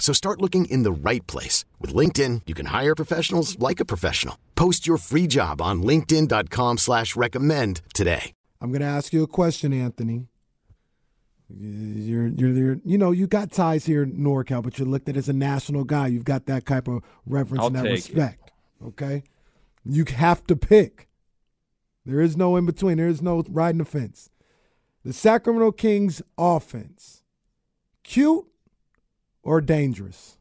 So start looking in the right place. With LinkedIn, you can hire professionals like a professional. Post your free job on linkedin.com slash recommend today. I'm going to ask you a question, Anthony. You're, you're, you're, you know, you got ties here in NorCal, but you're looked at as a national guy. You've got that type of reference I'll and that take respect. Okay? You have to pick. There is no in between. There is no riding the fence. The Sacramento Kings offense, cute or dangerous?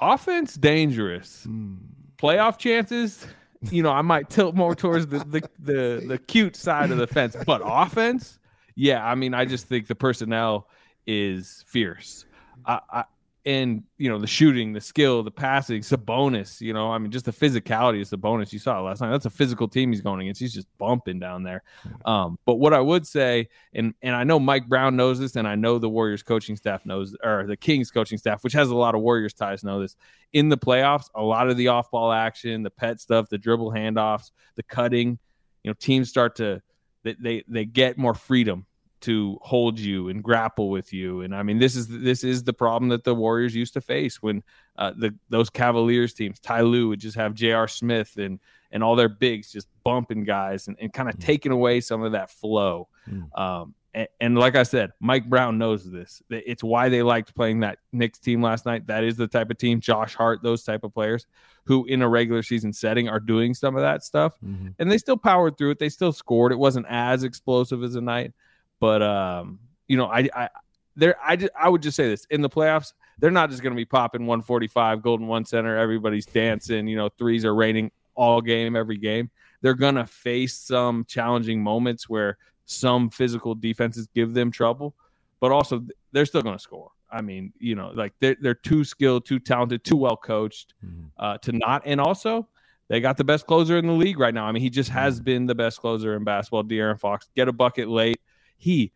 Offense dangerous. Hmm. Playoff chances, you know, I might tilt more towards the, the the the cute side of the fence, but offense, yeah, I mean, I just think the personnel is fierce. I, I and you know the shooting, the skill, the passing, it's a bonus. You know, I mean, just the physicality is a bonus. You saw it last night. That's a physical team he's going against. He's just bumping down there. Um, but what I would say, and and I know Mike Brown knows this, and I know the Warriors coaching staff knows, or the Kings coaching staff, which has a lot of Warriors ties, know this. In the playoffs, a lot of the off ball action, the pet stuff, the dribble handoffs, the cutting, you know, teams start to they they, they get more freedom to hold you and grapple with you. And I mean, this is this is the problem that the Warriors used to face when uh, the those Cavaliers teams, Ty Lue would just have J.R. Smith and and all their bigs just bumping guys and, and kind of taking away some of that flow. Um, and, and like I said, Mike Brown knows this. It's why they liked playing that Knicks team last night. That is the type of team, Josh Hart, those type of players who in a regular season setting are doing some of that stuff. And they still powered through it. They still scored. It wasn't as explosive as a night. But um, you know, I I there I just, I would just say this in the playoffs, they're not just going to be popping 145 Golden One Center. Everybody's dancing. You know, threes are raining all game, every game. They're going to face some challenging moments where some physical defenses give them trouble, but also they're still going to score. I mean, you know, like they're they're too skilled, too talented, too well coached uh, to not. And also, they got the best closer in the league right now. I mean, he just has been the best closer in basketball. De'Aaron Fox get a bucket late. He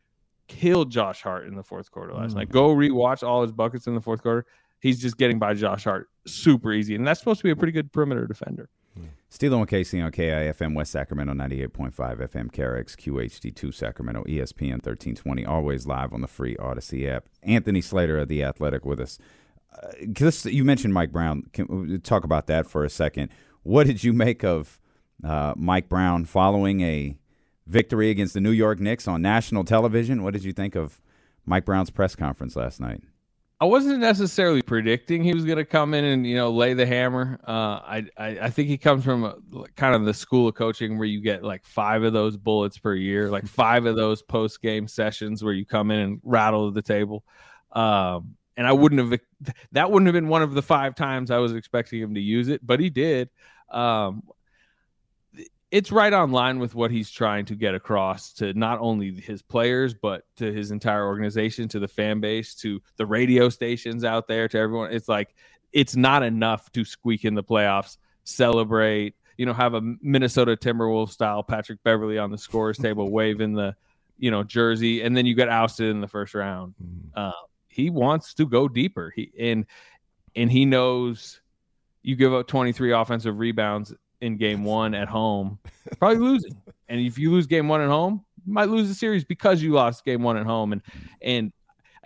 killed Josh Hart in the fourth quarter last night. Go rewatch all his buckets in the fourth quarter. He's just getting by Josh Hart super easy, and that's supposed to be a pretty good perimeter defender. Steele and Casey on KIFM West Sacramento 98.5 FM KRX QHD2 Sacramento ESPN 1320 always live on the free Odyssey app. Anthony Slater of the Athletic with us. Uh, this, you mentioned Mike Brown. Can we talk about that for a second? What did you make of uh, Mike Brown following a victory against the New York Knicks on national television? What did you think of Mike Brown's press conference last night? I wasn't necessarily predicting he was going to come in and you know lay the hammer. Uh, I, I I think he comes from a, kind of the school of coaching where you get like five of those bullets per year, like five of those post game sessions where you come in and rattle the table. Um, and I wouldn't have that wouldn't have been one of the five times I was expecting him to use it, but he did. Um, it's right on line with what he's trying to get across to not only his players but to his entire organization to the fan base to the radio stations out there to everyone. It's like it's not enough to squeak in the playoffs celebrate you know have a minnesota timberwolves style patrick beverley on the scores table waving the you know jersey and then you get ousted in the first round. Uh, he wants to go deeper. He and and he knows you give up 23 offensive rebounds in game one at home, probably losing. And if you lose game one at home, you might lose the series because you lost game one at home. And and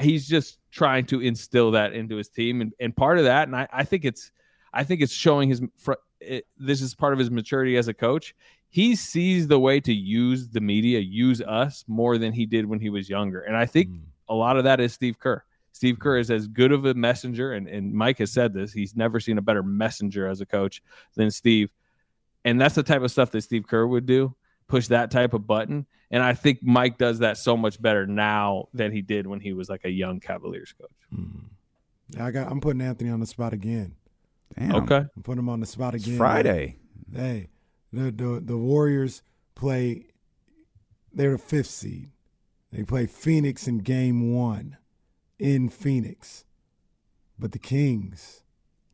he's just trying to instill that into his team. And, and part of that, and I, I think it's I think it's showing his fr- it, this is part of his maturity as a coach. He sees the way to use the media, use us more than he did when he was younger. And I think mm. a lot of that is Steve Kerr. Steve Kerr is as good of a messenger, and, and Mike has said this. He's never seen a better messenger as a coach than Steve and that's the type of stuff that Steve Kerr would do. push that type of button. And I think Mike does that so much better now than he did when he was like a young Cavaliers coach. Mm-hmm. I got. I'm putting Anthony on the spot again. Damn. Okay. I'm putting him on the spot It's again. Friday. Hey, the, the the Warriors play. They're the fifth seed. They play Phoenix in Game One, in Phoenix, but the Kings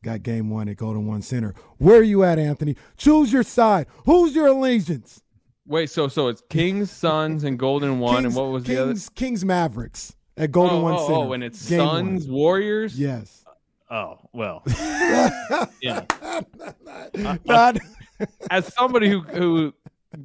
got Game One at Golden One Center. Where are you at, Anthony? Choose your side. Who's your allegiance? Wait, so so it's Kings, Suns, and Golden One, Kings, and what was Kings, the other? Kings Mavericks at Golden oh, One oh, oh Center. Oh, and it's Game Suns, one. Warriors. Yes. Oh well. yeah. Not- As somebody who who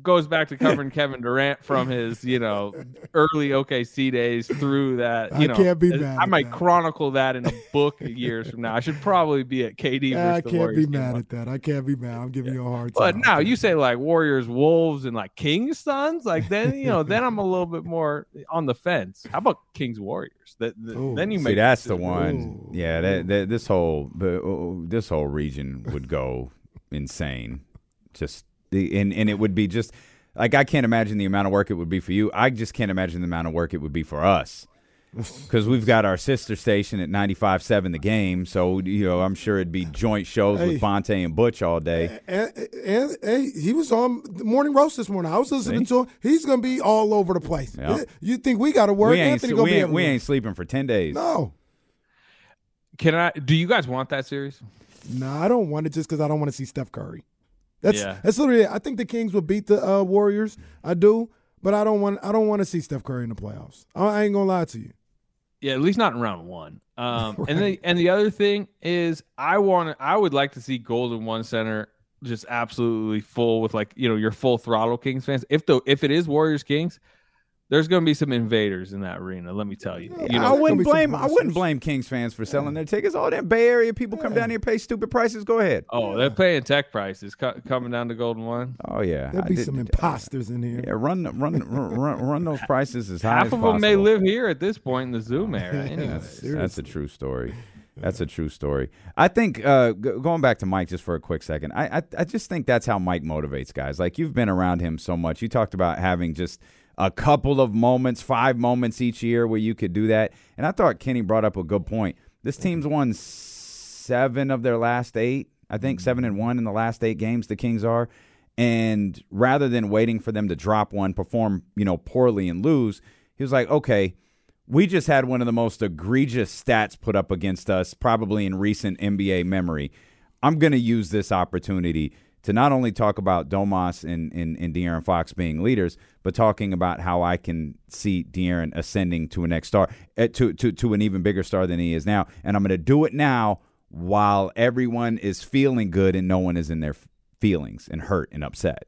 goes back to covering Kevin Durant from his you know early OKC days through that, you I know, can't be mad I at might that. chronicle that in a book years from now. I should probably be at KD. I the can't Warriors be mad one. at that. I can't be mad. I'm giving you a hard time. But now you say like Warriors, Wolves, and like Kings, Suns, like then you know then I'm a little bit more on the fence. How about Kings, Warriors? That that- Ooh. then you See, make that's the one. Ooh. Yeah, that, that this whole uh, this whole region would go insane. Just the and and it would be just like I can't imagine the amount of work it would be for you. I just can't imagine the amount of work it would be for us. Because we've got our sister station at 95.7 The Game, so you know I'm sure it'd be joint shows Hey. with Bonta and Butch all day. And, and, and he was on the morning roast this morning. I was listening See? to him. He's gonna be all over the place. Yeah. You think we got to work? We ain't Anthony we gonna be ain't, we ain't sleeping for 10 days. No, Can I? Do you guys want that series? no, I don't want it just because I don't want to see Steph Curry. That's Yeah. that's literally. It. I think the Kings will beat the uh, Warriors. I do, but I don't want. I don't want to see Steph Curry in the playoffs. I, I ain't gonna lie to you. Yeah, at least not in round one. Um, Right. And the and the other thing is, I want I would like to see Golden One Center just absolutely full with like you know your full throttle Kings fans. If the if it is Warriors Kings, there's going to be some invaders in that arena. Let me tell you. You I know, gonna wouldn't blame I wouldn't blame Kings fans for selling their tickets. All them Bay Area people come down here pay stupid prices. Go ahead. oh, they're paying tech prices co- coming down to Golden One. Oh yeah, There'll I be did- some imposters in here. Yeah, run run run run those prices as high Half as of them may possible. live here at this point in the Zoom era. Anyways. That's, that's a true story. That's a true story. I think uh, g- going back to Mike just for a quick second. I, I I just think that's how Mike motivates guys. Like you've been around him so much. You talked about having just a couple of moments, five moments each year where you could do that. And I thought Kenny brought up a good point. This team's won seven of their last eight. I think mm-hmm. seven and one in the last eight games. The Kings are. And rather than waiting for them to drop one, perform, you know, poorly and lose, he was like, okay, we just had one of the most egregious stats put up against us, probably in recent NBA memory. I'm going to use this opportunity to not only talk about Domas and, and, and De'Aaron Fox being leaders, but talking about how I can see De'Aaron ascending to a next star, eh, to, to, to an even bigger star than he is now. And I'm going to do it now while everyone is feeling good and no one is in their feelings and hurt and upset.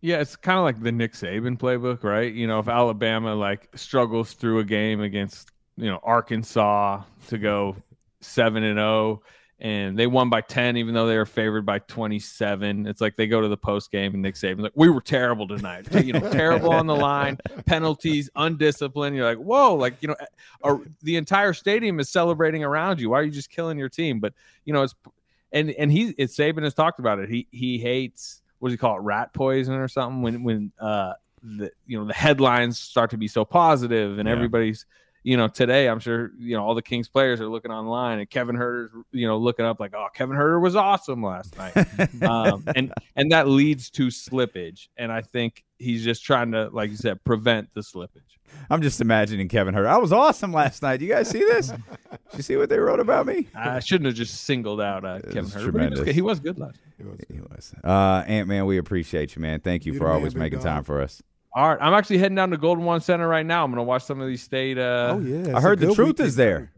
Yeah, it's kind of like the Nick Saban playbook, right? You know, if Alabama like struggles through a game against, you know, Arkansas to go 7 and 0 and they won by 10 even though they were favored by 27. It's like they go to the post game and Nick Saban's like, "We were terrible tonight." you know, terrible on the line, penalties, undisciplined. You're like, "Whoa, like, you know, a, the entire stadium is celebrating around you. Why are you just killing your team?" But, you know, it's and and he it's Saban has talked about it. He he hates what does he call it, rat poison or something when when uh the you know the headlines start to be so positive and Yeah. everybody's you know today I'm sure you know all the Kings players are looking online and Kevin Huerter's you know looking up like oh Kevin Huerter was awesome last night um, and and that leads to slippage and I think he's just trying to like you said prevent the slippage. I'm just imagining Kevin Hurt. I was awesome last night. You guys see this? Did you see what they wrote about me? I shouldn't have just singled out uh, Kevin was Huerter. but He was, he was good last. It was He was. Uh, Ant Man, we appreciate you, man. Thank you You for always making dog. time for us. All right, I'm actually heading down to Golden One Center right now. I'm going to watch some of these state. Uh, oh yeah. I heard the truth is there.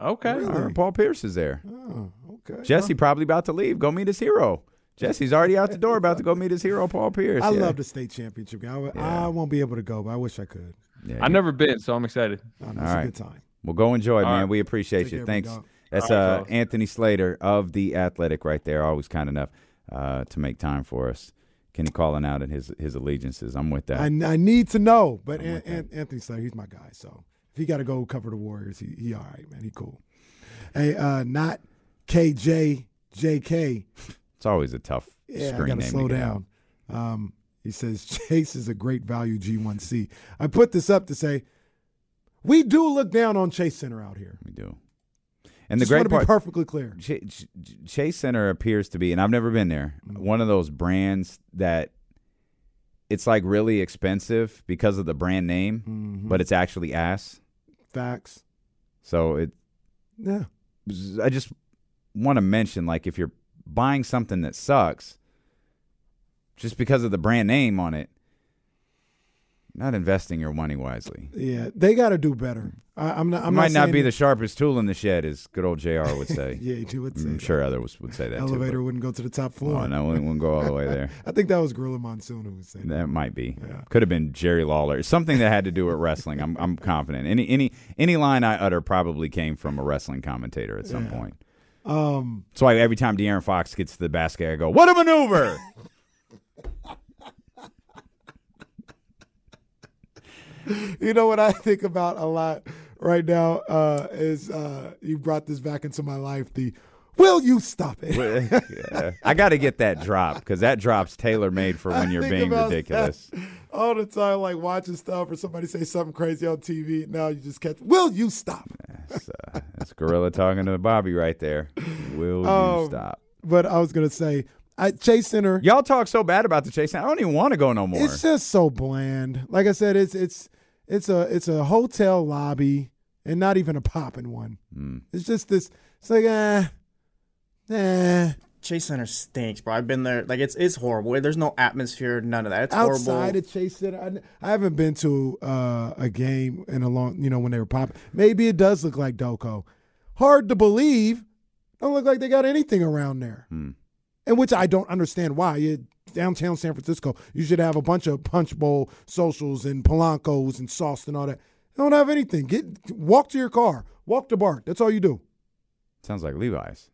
Okay. Really? I heard Paul Pierce is there. Oh, okay. Jesse probably about to leave. Go meet his hero. Jesse's already out the door, about to go meet his hero, Paul Pierce. I yeah. love the state championship. game. I, Yeah. I won't be able to go, but I wish I could. Yeah, I've you- never been, so I'm excited. Oh, no, All it's right. a good time. Well, go enjoy, All man. right. We appreciate Take you. care, Thanks. That's uh, fellas. Anthony Slater of the Athletic, right there. Always kind enough uh, to make time for us. Kenny calling out in his his allegiances. I'm with that. I, I need to know, but An, An, Anthony Slater, he's my guy. So if he got to go cover the Warriors, he he all right, man. He cool. Hey, uh, not KJ JK. It's always a tough Yeah, I got to name slow to down. Um, He says Chase is a great value G1C. I put this up to say we do look down on Chase Center out here. We do. And Just the want great to be part, perfectly clear. Ch- Ch- Chase Center appears to be, and I've never been there, one of those brands that it's like really expensive because of the brand name, Mm-hmm. but it's actually ass. Facts. So it, Yeah. I just want to mention, like, if you're buying something that sucks, just because of the brand name on it, not investing your money wisely. Yeah. They got to do better. I, I'm not. I'm might not, not be the sharpest tool in the shed, as good old Jr. would say. Yeah, you would say I'm that. sure others would say that Elevator too. wouldn't go to the top floor. Oh, no, it wouldn't go all the way there. I think that was Gorilla Monsoon who was saying that. That might be. Yeah. Could have been Jerry Lawler. Something that had to do with wrestling. I'm I'm confident. Any any any line I utter probably came from a wrestling commentator at some point. Um, That's why every time De'Aaron Fox gets to the basket, I go, "What a maneuver!" you know what I think about a lot right now uh, is uh, you brought this back into my life. The will you stop it? Yeah. I got to get that drop because that drop's tailor made for when I you're being ridiculous. all the time, like watching stuff or somebody say something crazy on TV. Now you just catch. Will you stop? That's, uh, that's Gorilla talking to Bobby right there. Will you Um, stop? But I was gonna say, I, Chase Center. Y'all talk so bad about the chase. Center. I don't even want to go no more. It's just so bland. Like I said, it's it's it's a it's a hotel lobby and not even a popping one. Mm. It's just this. It's like ah, eh. Chase Center stinks, bro. I've been there. Like it's it's horrible. There's no atmosphere, none of that. It's outside horrible. of Chase Center. I, I haven't been to uh, a game in a long, you know, when they were popping. Maybe it does look like Doco. Hard to believe. Don't look like they got anything around there. Hmm. And which I don't understand why. You downtown San Francisco, you should have a bunch of punch bowl socials and palancos and sauce and all that. They don't have anything. Get walk to your car. Walk to Bart. That's all you do. Sounds like Levi's.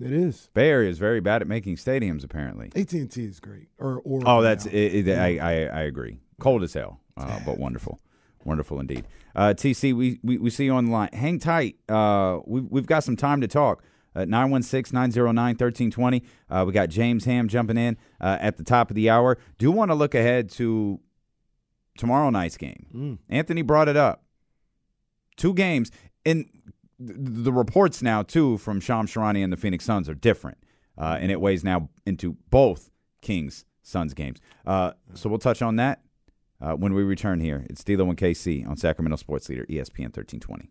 It is. Bay Area is very bad at making stadiums, apparently. AT and T is great. Or or Oh, that's it, it, I, I I agree. Cold as hell, uh, but wonderful, wonderful indeed. Uh, TC, we, we we see you on the line. Hang tight. Uh, we've we've got some time to talk. At 916-909-1320. Uh, we got James Ham jumping in uh, at the top of the hour. Do want to look ahead to tomorrow night's game. Anthony brought it up. Two games. And th- the reports now, too, from Shams Charania and the Phoenix Suns are different. Uh, and it weighs now into both Kings Suns games. Uh, so we'll touch on that uh, when we return here. It's D'Lo and KC on Sacramento Sports Leader, ESPN 1320.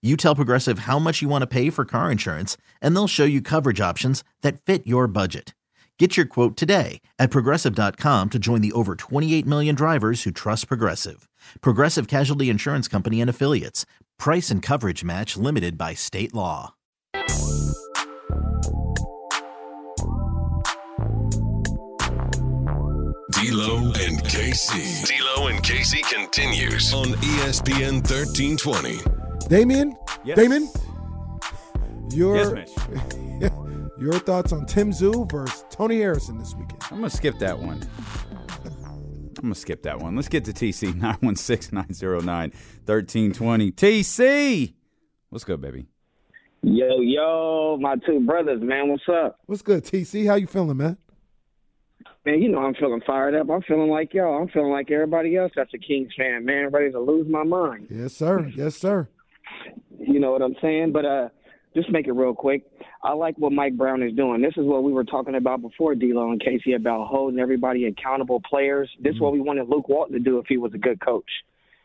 You tell Progressive how much you want to pay for car insurance, and they'll show you coverage options that fit your budget. Get your quote today at progressive.com to join the over 28 million drivers who trust Progressive. Progressive Casualty Insurance Company and Affiliates. Price and coverage match limited by state law. D'Lo and KC. D'Lo and KC continues on ESPN 1320. Damien. Yes. Damien. Your Yes, Mitch. your thoughts on Tim Tszyu versus Tony Harrison this weekend? I'm going to skip that one. I'm going to skip that one. Let's get to TC 916 909 1320. TC! What's good, baby? Yo, yo, my two brothers, man. What's up? What's good, TC? How you feeling, man? Man, you know I'm feeling fired up. I'm feeling like y'all. I'm feeling like everybody else that's a Kings fan, man. Ready to lose my mind. Yes, sir. Yes, sir. You know what I'm saying? But uh, just make it real quick. I like what Mike Brown is doing. This is what we were talking about before, D'Lo and Casey, about holding everybody accountable players. This is what we wanted Luke Walton to do if he was a good coach.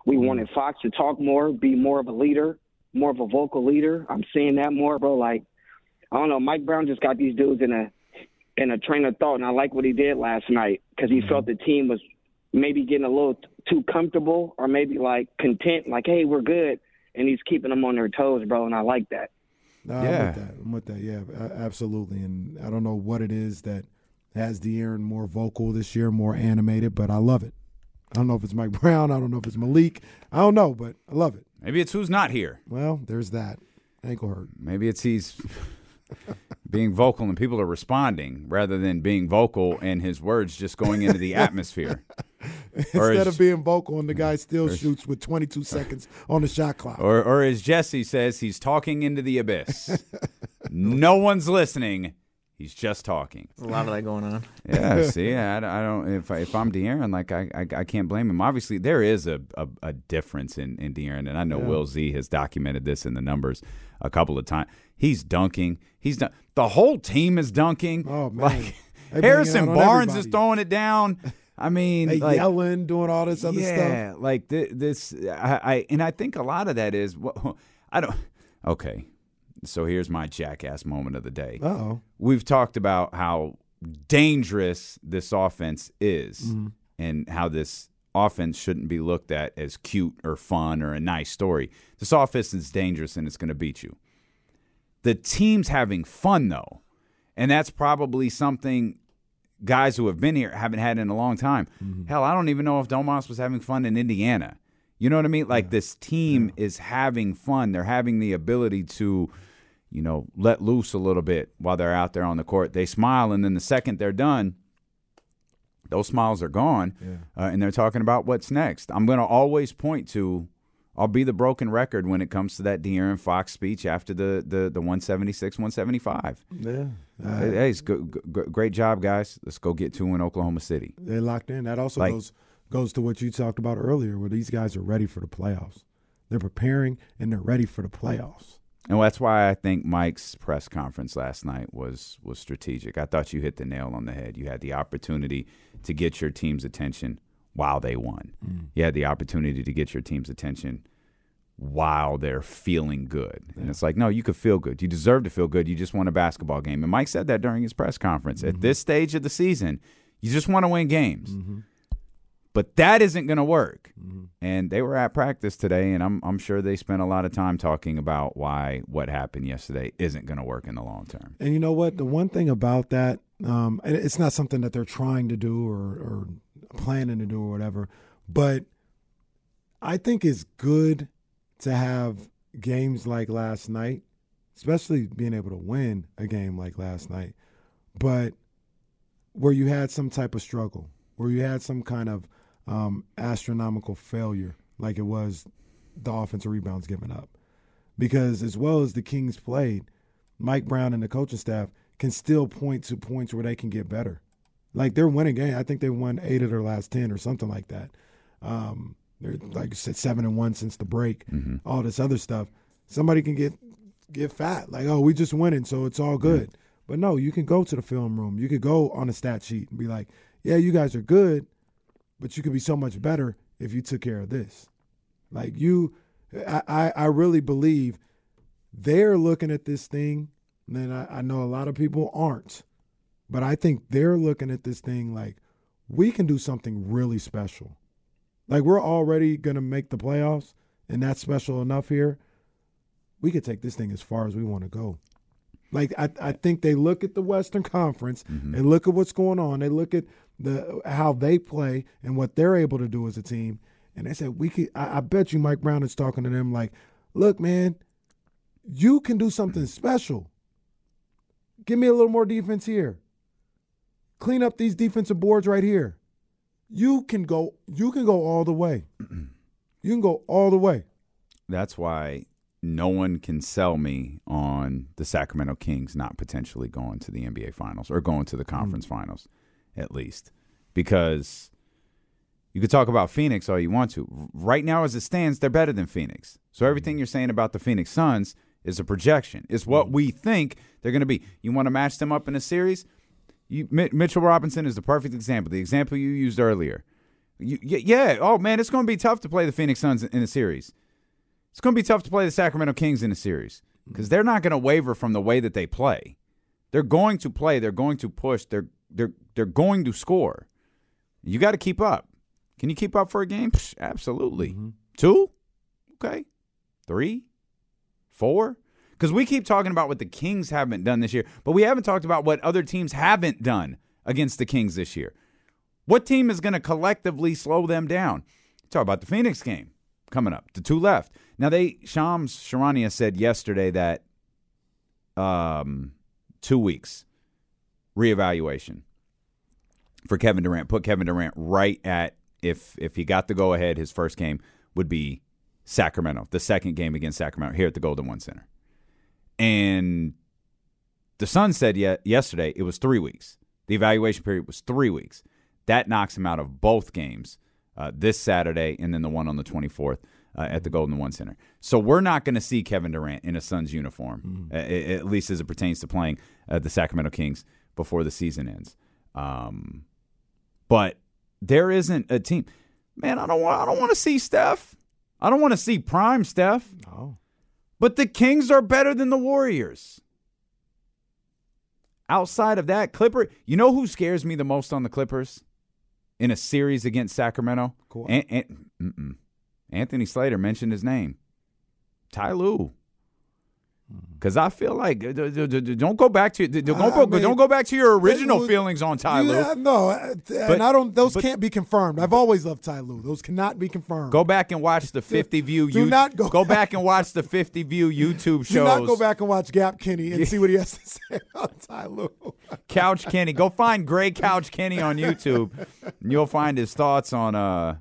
We wanted Fox to talk more, be more of a leader, more of a vocal leader. I'm seeing that more, bro. Like, I don't know. Mike Brown just got these dudes in a in a train of thought, and I like what he did last night because he felt the team was maybe getting a little t- too comfortable or maybe like content, like, hey, we're good, and he's keeping them on their toes, bro. And I like that. No, I'm with that. I'm with that. Yeah, absolutely. And I don't know what it is that has De'Aaron more vocal this year, more animated, but I love it. I don't know if it's Mike Brown. I don't know if it's Malik. I don't know, but I love it. Maybe it's who's not here. Well, there's that. Ankle hurt. Maybe it's he's being vocal and people are responding rather than being vocal and his words just going into the atmosphere. Instead as- of being vocal, and the guy still shoots with 22 seconds on the shot clock. Or, or as Jesse says, he's talking into the abyss. no one's listening. He's just talking. There's a lot of that going on. Yeah, see, I, I don't. If I, if I'm De'Aaron, like I, I, I can't blame him. Obviously, there is a, a, a difference in in De'Aaron, and I know Yeah. Will Z has documented this in the numbers a couple of times. He's dunking. He's done. The whole team is dunking. Oh, man. Like Harrison banging out on Barnes is throwing it down. I mean, They like, yelling, doing all this other yeah, stuff. Yeah, like th- this. I, I and I think a lot of that is. Well, I don't. Okay, so here's my jackass moment of the day. Uh oh. We've talked about how dangerous this offense is, and how this offense shouldn't be looked at as cute or fun or a nice story. This offense is dangerous and it's going to beat you. The team's having fun though, and that's probably something guys who have been here haven't had in a long time. Hell, I don't even know if Domas was having fun in Indiana. You know what I mean? Like this team is having fun. They're having the ability to, you know, let loose a little bit while they're out there on the court. They smile, and then the second they're done, those smiles are gone, uh, and they're talking about what's next. I'm going to always point to. I'll be the broken record when it comes to that De'Aaron Fox speech after the the the 176 175. Yeah. Hey, hey, it's go, go, great job, guys. Let's go get two in Oklahoma City. They locked in. That also Like- goes goes to what you talked about earlier, where these guys are ready for the playoffs. They're preparing and they're ready for the playoffs. And that's why I think Mike's press conference last night was was strategic. I thought you hit the nail on the head. You had the opportunity to get your team's attention while they won. Mm. You had the opportunity to get your team's attention while they're feeling good. And it's like, no, you could feel good. You deserve to feel good. You just won a basketball game. And Mike said that during his press conference. At mm-hmm. this stage of the season, you just want to win games. Mm-hmm. But that isn't going to work. Mm-hmm. And they were at practice today, and I'm I'm sure they spent a lot of time talking about why what happened yesterday isn't going to work in the long term. And you know what? The one thing about that, um, and it's not something that they're trying to do or, or planning to do or whatever, but I think it's good to have games like last night, especially being able to win a game like last night, but where you had some type of struggle, where you had some kind of um, astronomical failure, like it was the offensive rebounds given up. Because as well as the Kings played, Mike Brown and the coaching staff can still point to points where they can get better. Like they're winning game. I think they won eight of their last ten or something like that. Um, they're like you said, seven and one since the break. All this other stuff. Somebody can get get fat. Like, oh, we just winning, so it's all good. But no, you can go to the film room. You could go on a stat sheet and be like, yeah, you guys are good, but you could be so much better if you took care of this. Like you, I, I, I really believe they're looking at this thing, and I, I know a lot of people aren't, but I think they're looking at this thing like we can do something really special. Like we're already gonna make the playoffs, and that's special enough here. We could take this thing as far as we want to go. Like I, I think they look at the Western Conference, mm-hmm. they look at what's going on, they look at the how they play and what they're able to do as a team, and they said we could. I, I bet you Mike Brown is talking to them like, "Look, man, you can do something special. Give me a little more defense here. Clean up these defensive boards right here. You can go. You can go all the way. you can go all the way. That's why no one can sell me on the Sacramento Kings not potentially going to the NBA Finals or going to the conference mm. finals, at least, because you could talk about Phoenix all you want to. Right now, as it stands, they're better than Phoenix. So mm. everything you're saying about the Phoenix Suns is a projection. It's what mm. we think they're going to be. You want to match them up in a series? You, Mitchell Robinson is the perfect example. The example you used earlier. You, yeah. Oh man, it's going to be tough to play the Phoenix Suns in a series. It's going to be tough to play the Sacramento Kings in a series because they're not going to waver from the way that they play. They're going to play. They're going to push. They're they're they're going to score. You got to keep up. Can you keep up for a game? Psh, absolutely. Mm-hmm. Two, okay. Three, four. Because we keep talking about what the Kings haven't done this year, but we haven't talked about what other teams haven't done against the Kings this year. What team is going to collectively slow them down? Talk about the Phoenix game coming up. The two left. Now they Shams Charania said yesterday that um two weeks reevaluation for Kevin Durant. Put Kevin Durant right at if if he got the go ahead, his first game would be Sacramento, the second game against Sacramento here at the Golden One Center. And the Sun said yet yesterday it was three weeks. The evaluation period was three weeks. That knocks him out of both games uh, this Saturday and then the one on the 24th uh, at the Golden One Center. So we're not going to see Kevin Durant in a Suns uniform, a- at least as it pertains to playing uh, the Sacramento Kings before the season ends. Um, but there isn't a team. Man, I don't want. I don't want to see Steph. I don't want to see prime Steph. No. But the Kings are better than the Warriors. Outside of that, Clipper, you know who scares me the most on the Clippers in a series against Sacramento? Cool. An- An-. Anthony Slater mentioned his name. Ty Lue. Because I feel like d- don't go back to don't, I go, mean, don't go back to your original Lue- feelings on Ty Lue. Yeah, no, uh, But- and I don't. Those but- can't be confirmed. I've always loved Ty Lue. Those cannot be confirmed. Go back and watch the 50 view. do you- not go back and watch the 50 view YouTube shows. Do not go back and watch Gap Kenny and see what he has to say about Ty Lue. Couch Kenny. Go find Gray Couch Kenny on YouTube. and you'll find his thoughts on uh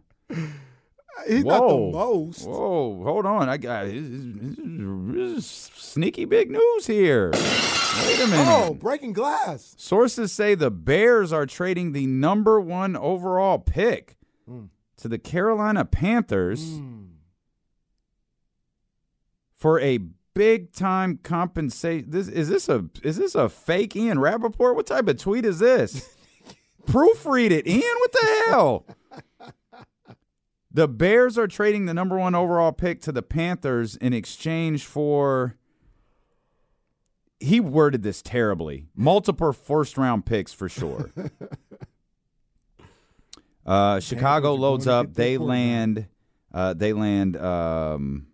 He's not the Whoa. most. Whoa, hold on. I got this is- this is sneaky big news here. Wait a minute. Oh, breaking glass. Sources say the Bears are trading the number one overall pick Hmm. to the Carolina Panthers for a big time compensation. This is this a is this a fake Ian Rapoport? What type of tweet is this? Proofread it, Ian. What the hell? The Bears are trading the number one overall pick to the Panthers in exchange for. He worded this terribly. Multiple first round picks for sure. Uh, Chicago loads up. They land. Uh, they land um,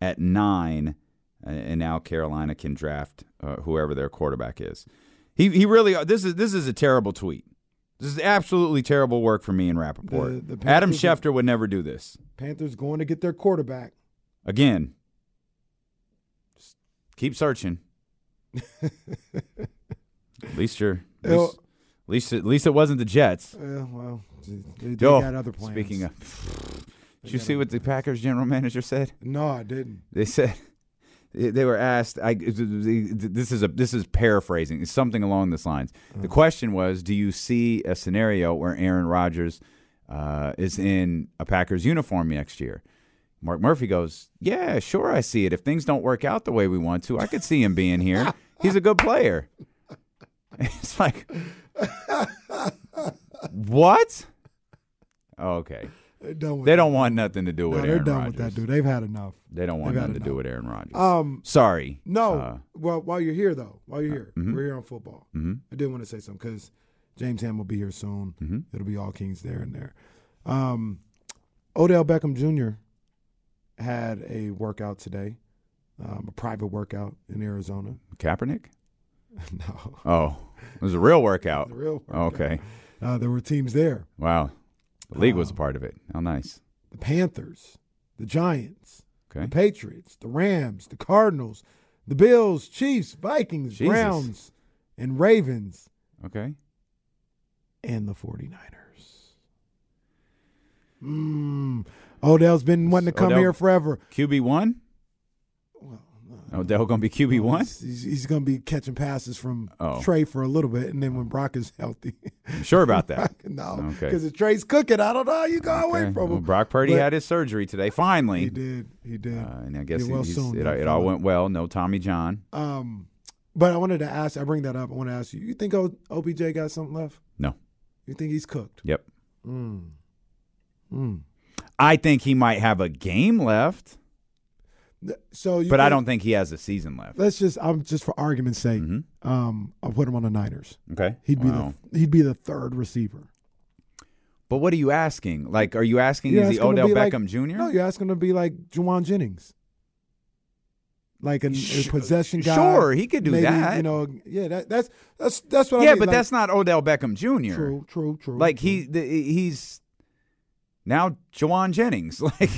at nine, uh, and now Carolina can draft uh, whoever their quarterback is. He he really. This is this is a terrible tweet. This is absolutely terrible work for me and Rapoport. The- the Adam Panthers Schefter would never do this Panthers going to get their quarterback. again. Just keep searching. at least you're. At least, at least, at least it wasn't the Jets. Uh, well, they, they got other plans. Speaking of, did you see what the Packers general manager said? no, I didn't. They said they were asked. I, this is a this is paraphrasing. It's something along this lines. The question was, do you see a scenario where Aaron Rodgers uh, is in a Packers uniform next year? Mark Murphy goes, Yeah, sure, I see it. If things don't work out the way we want to, I could see him being here. He's a good player. It's like, what? Okay. They're done with They that. don't want nothing to do with No, with they're Aaron done Rodgers. with that, dude. They've had enough. They don't want They've nothing to do with Aaron Rodgers. Um, Sorry. No. Uh, well, while you're here, though, while you're here, mhm. we're here on football. Mhm. I did want to say something because James Ham will be here soon. Mhm. It'll be all Kings there and there. Um, Odell Beckham Jr. had a workout today, um, a private workout in Arizona. Kaepernick? no, Oh, it was a real workout. the real workout. Okay. Uh, there were teams there. Wow. The league was a part of it. How nice. The Panthers, the Giants, Okay. the Patriots, the Rams, the Cardinals, the Bills, Chiefs, Vikings, Jesus. Browns, and Ravens, Okay. and the 49ers. Mm. Odell's been wanting to come Odell- here forever. QB one? Odell going to be QB one? He's, he's, going to be catching passes from Oh. Trey for a little bit, and then when Brock is healthy, Sure about that? no, Okay. because if Trey's cooking, I don't know how you go away Okay. from Well, him. Brock Purdy But had his surgery today. Finally, He did. He did. Uh, and I guess well soon, it, it all went well. No Tommy John. Um, but I wanted to ask. I bring that up. I want to ask you. You think o- OBJ got something left? No. You think he's cooked? Yep. Mm. Mm. I think he might have a game left, So, you but I don't think he has a season left. Let's just. I'm just for argument's sake. Mm-hmm. Um, I'll put him on the Niners. Okay. He'd be Wow. the he'd be the third receiver. But what are you asking? Like, are you asking You're is he asking to Odell be like- Beckham Jr.? No, you're asking to be like Jauan Jennings, like a, a possession guy. sure, he could do Maybe, that. You know, yeah, that, that's that's that's what. I yeah, mean. but like- that's not Odell Beckham Jr. true, true, true. Like true. he, the, he's now Jauan Jennings. Like,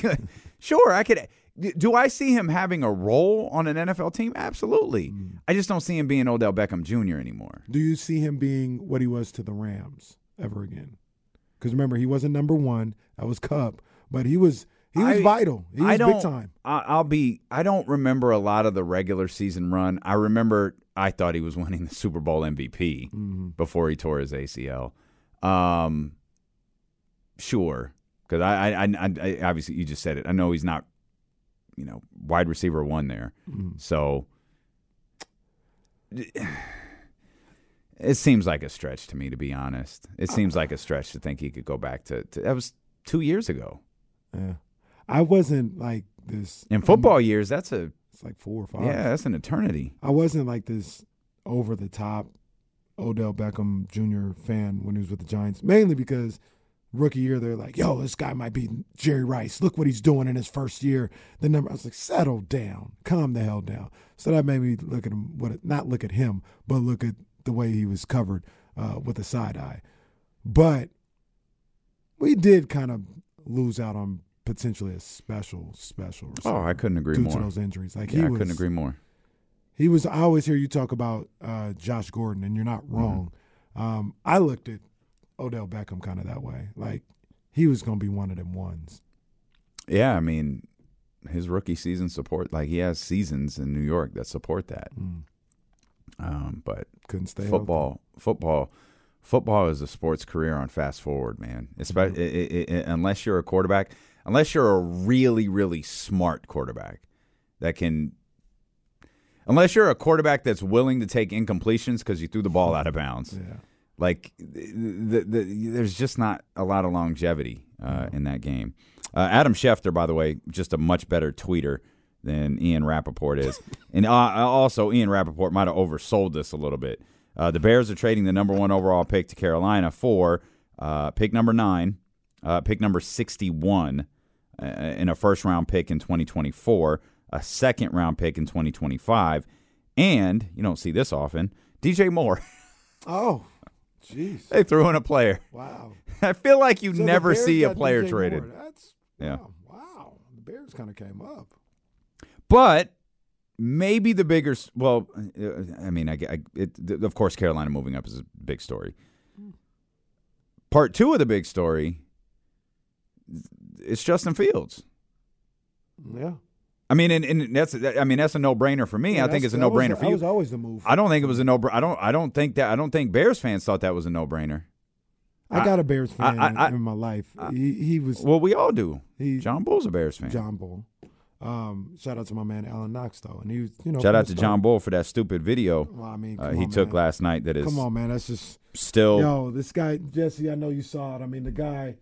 sure, I could. Do I see him having a role on an NFL team? Absolutely. Mm. I just don't see him being Odell Beckham Jr. anymore. Do you see him being what he was to the Rams ever again? Because remember, he wasn't number one. That was Kupp, but he was he was I- vital. He was I don't, big time. I, I'll be. I don't remember a lot of the regular season run. I remember I thought he was winning the Super Bowl MVP Mm-hmm. before he tore his ACL. Um, sure, because I, I, I, I, obviously you just said it. I know he's not, you know, wide receiver one there. Mm-hmm. So it seems like a stretch to me, to be honest. It seems like a stretch to think he could go back to. to that was two years ago. Yeah, I wasn't like this In football years, that's a It's like four or five. yeah, that's an eternity. I wasn't like this over the top Odell Beckham Jr. fan when he was with the Giants, mainly because rookie year they're like, "Yo, this guy might be Jerry Rice. Look what he's doing in his first year." The number I was like, "Settle down, calm the hell down." So that made me look at him, what not look at him, but look at the way he was covered uh, with a side eye. But we did kind of lose out on potentially a special, special. Oh, I couldn't agree due more. to those injuries. Like yeah, he I was, couldn't agree more. he was. I always hear you talk about uh, Josh Gordon, and you're not Mm-hmm. wrong. Um, I looked at Odell Beckham kind of that way. Like he was going to be one of them ones. Yeah, I mean, his rookie season support like he has seasons in New York that support that. Um, but Couldn't stay football, football, football is a sports career on fast forward, man. Especially unless you're a quarterback, unless you're a really, really smart quarterback that can. Unless you're a quarterback that's willing to take incompletions because you threw the ball out of bounds, Yeah. Like the, the, the, there's just not a lot of longevity uh, in that game. Uh, Adam Schefter, by the way, just a much better tweeter than Ian Rapoport is, and uh, also Ian Rapoport might have oversold this a little bit. Uh, the Bears are trading the number one overall pick to Carolina for uh, pick number nine, uh, pick number sixty-one, uh, in a first round pick in 2024, a second round pick in 2025, and you don't see this often, DJ Moore. Oh, jeez! they threw in a player. Wow. I feel like you So never see a player DJ traded. Moore. That's Yeah. wow. wow. The Bears kind of came up. But maybe the bigger, well, I mean, I, I it, of course, Carolina moving up is a big story. Part two of the big story, it's Justin Fields. Yeah. I mean, and, and that's, I mean, that's a no brainer for me. Yeah, I think it's a no brainer for that you. was always the move. I don't think it was a no. I don't. I don't think that. I don't think Bears fans thought that was a no brainer. I got a Bears fan I- in- I- in, my life. he, he was Well, we all do. he John Bull's a Bears fan. John Bull. Um, shout out to my man Alan Knox though, and he was you know Shout out to John Bull for that stupid video Well, I mean, uh, he on, took man. last night. That is Come on, man. That's just still. yo. This guy Jesse, I know you saw it. I mean, the guy,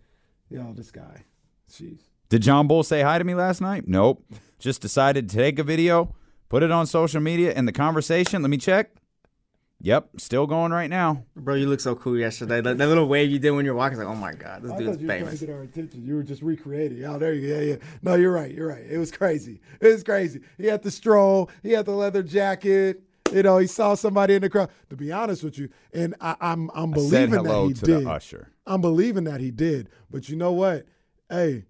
yo, this guy. Jeez. Did John Bull say hi to me last night? Nope. Just decided to take a video, put it on social media, and the conversation. Let me check. Yep, still going right now. Bro, you look so cool yesterday. That, that little wave you did when you were walking, it's like, oh my god, this I dude's thought you were trying famous. to get our attention. You were just recreating. Oh, there you go. Yeah, yeah. No, you're right. You're right. It was crazy. It was crazy. He had the stroll. He had the leather jacket. You know, he saw somebody in the crowd. To be honest with you, and I, I'm I'm I believing said that hello he to did. the usher. I'm believing that he did. But you know what? Hey,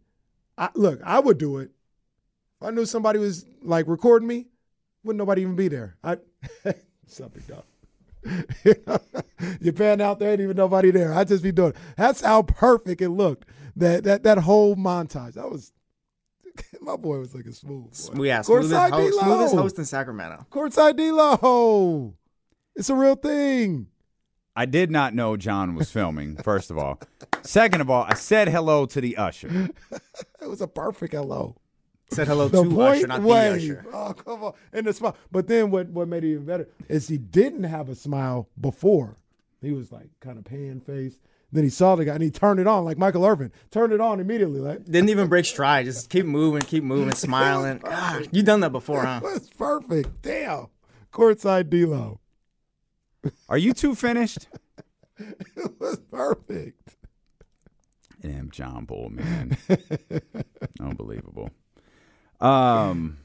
I, look, I would do it. If I knew somebody was like recording me, wouldn't nobody even be there. I something dog. you pan out there, ain't even nobody there. I just be doing. It. That's how perfect it looked. That that that whole montage. That was My boy was looking smooth. Boy. Smooth, yeah, smoothest, host, smoothest host in Sacramento. Courtside D-Lo. It's a real thing. I did not know John was filming, first of all. Second of all, I said hello to the usher. It was a perfect hello. Said hello The to point Usher, not wave. the Usher. Oh, come on. And the smile. But then what, what made it even better is he didn't have a smile before. He was like kind of pan faced. Then he saw the guy and he turned it on like Michael Irvin. Turned it on immediately. Like, Didn't even break stride. Just keep moving, keep moving, smiling. Ah, you done that before, huh? That's perfect. Damn. Courtside D-Lo. Are you two finished? It was perfect. Damn, John Bull, man. Unbelievable. Um.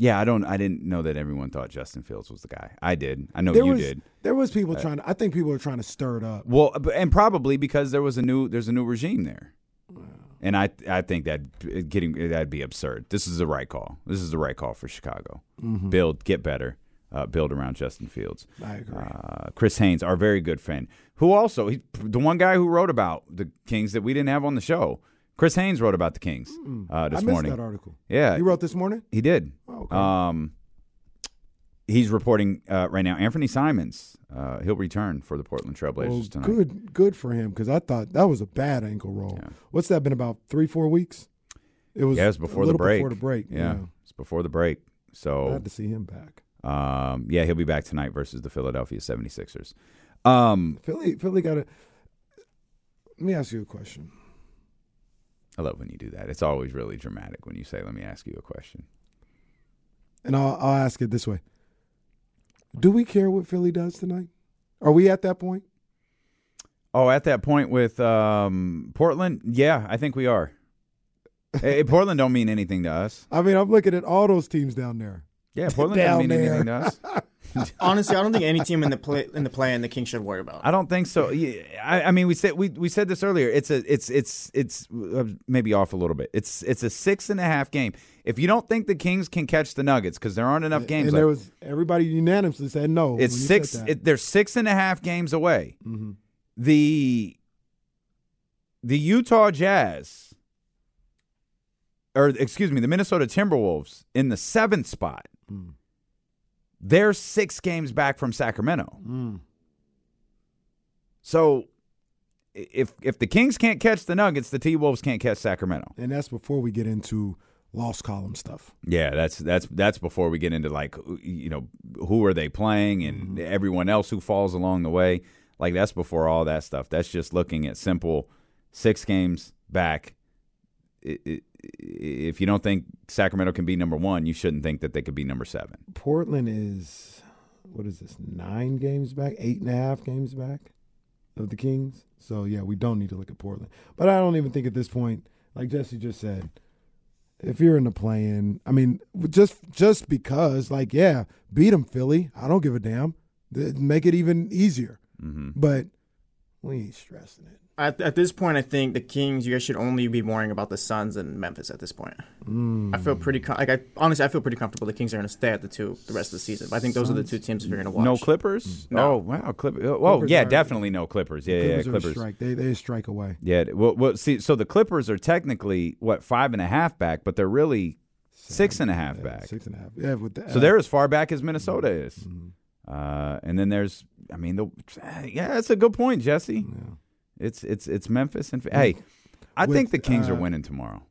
Yeah, I don't. I didn't know that everyone thought Justin Fields was the guy. I did. I know there you was, did. There was people trying to, I think people were trying to stir it up. Well, and probably because there was a new there's a new regime there, and I I think that getting that'd be absurd. This is the right call. This is the right call for Chicago. Mhm. Build, get better, uh, build around Justin Fields. I agree. Uh, Chris Haynes, our very good friend, who also he, the one guy who wrote about the Kings that we didn't have on the show. Chris Haynes wrote about the Kings uh, this I missed morning. that article. Yeah, he wrote this morning? He did. Oh, okay. Um, he's reporting uh, right now. Anfernee Simons, uh, he'll return for the Portland Trailblazers Well, tonight. good, good for him because I thought that was a bad ankle roll. What's that been about three, four weeks? It was. yeah, it was a before the break. Before the break, yeah, it's before the break. So Glad to see him back. Um, yeah, he'll be back tonight versus the Philadelphia 76ers. Um, Philly, Philly got to. Let me ask you a question. I love when you do that. It's always really dramatic when you say, "Let me ask you a question." And I'll, I'll ask it this way: Do we care what Philly does tonight? Are we at that point? Oh, at that point with um, Portland, yeah, I think we are. Eh, Portland don't mean anything to us. I mean, I'm looking at all those teams down there. Yeah, Portland down doesn't mean there. anything to us. Honestly, I don't think any team in the play in the play in the Kings should worry about. I don't think so. Yeah, I, I mean, we said we, we said this earlier. It's a it's it's it's uh, maybe off a little bit. It's it's a six and a half game. If you don't think the Kings can catch the Nuggets because there aren't enough games, and left, there was everybody unanimously said no. it's six. It, they're six and a half games away. Mhm. The the Utah Jazz, or excuse me, the Minnesota Timberwolves in the seventh spot. Mm. They're six games back from Sacramento. Mm. So if if the Kings can't catch the Nuggets, the T Wolves can't catch Sacramento. And that's before we get into lost column stuff. Yeah, that's that's that's before we get into like you know who are they playing and everyone else who falls along the way. Like that's before all that stuff. That's just looking at simple six games back. I- I- If you don't think Sacramento can be number one, you shouldn't think that they could be number seven. Portland is what is this? Nine games back, eight and a half games back of the Kings. So yeah, we don't need to look at Portland. But I don't even think at this point, like Jesse just said, if you're in the play-in, I mean, just just because, like, yeah, beat them, Philly. I don't give a damn. Make it even easier. Mm-hmm. But we ain't stressing it. At, at this point, I think the Kings, you guys should only be worrying about the Suns and Memphis at this point. Mm. I feel pretty com- like I honestly I feel pretty comfortable the Kings are going to stay at the two the rest of the season. But I think those are the two teams you're going to watch. No Clippers? No. Oh wow, Clippers. Oh Clippers yeah, are- definitely no Clippers. Yeah, Clippers yeah, Clippers. strike. They they strike away. Yeah. Well, well, see, so the Clippers are technically what five and a half back, but they're really six and a half back. Six and a half. Yeah, with the, So they're as far back as Minnesota is. Uh, and then there's, I mean, the yeah, that's a good point, Jesse. It's it's it's Memphis and hey, I With, think the Kings are uh, winning tomorrow.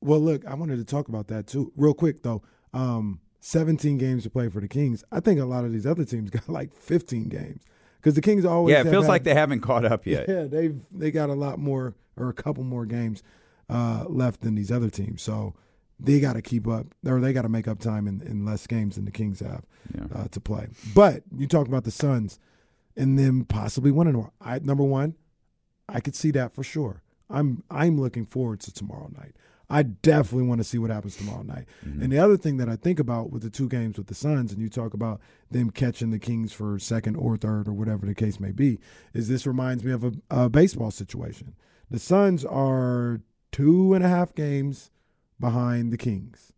Well, look, I wanted to talk about that too, real quick though. Um, 17 games to play for the Kings. I think a lot of these other teams got like 15 games because the Kings always. Yeah, it feels had- like they haven't caught up yet. Yeah, they've they got a lot more or a couple more games uh, left than these other teams, so they got to keep up or they got to make up time in, in less games than the Kings have Yeah. uh, to play. But you talk about the Suns and them possibly winning. I number one, I could see that for sure. I'm I'm looking forward to tomorrow night. I definitely want to see what happens tomorrow night. Mm-hmm. And the other thing that I think about with the two games with the Suns, and you talk about them catching the Kings for second or third or whatever the case may be, is this reminds me of a, a baseball situation. The Suns are two and a half games behind the Kings.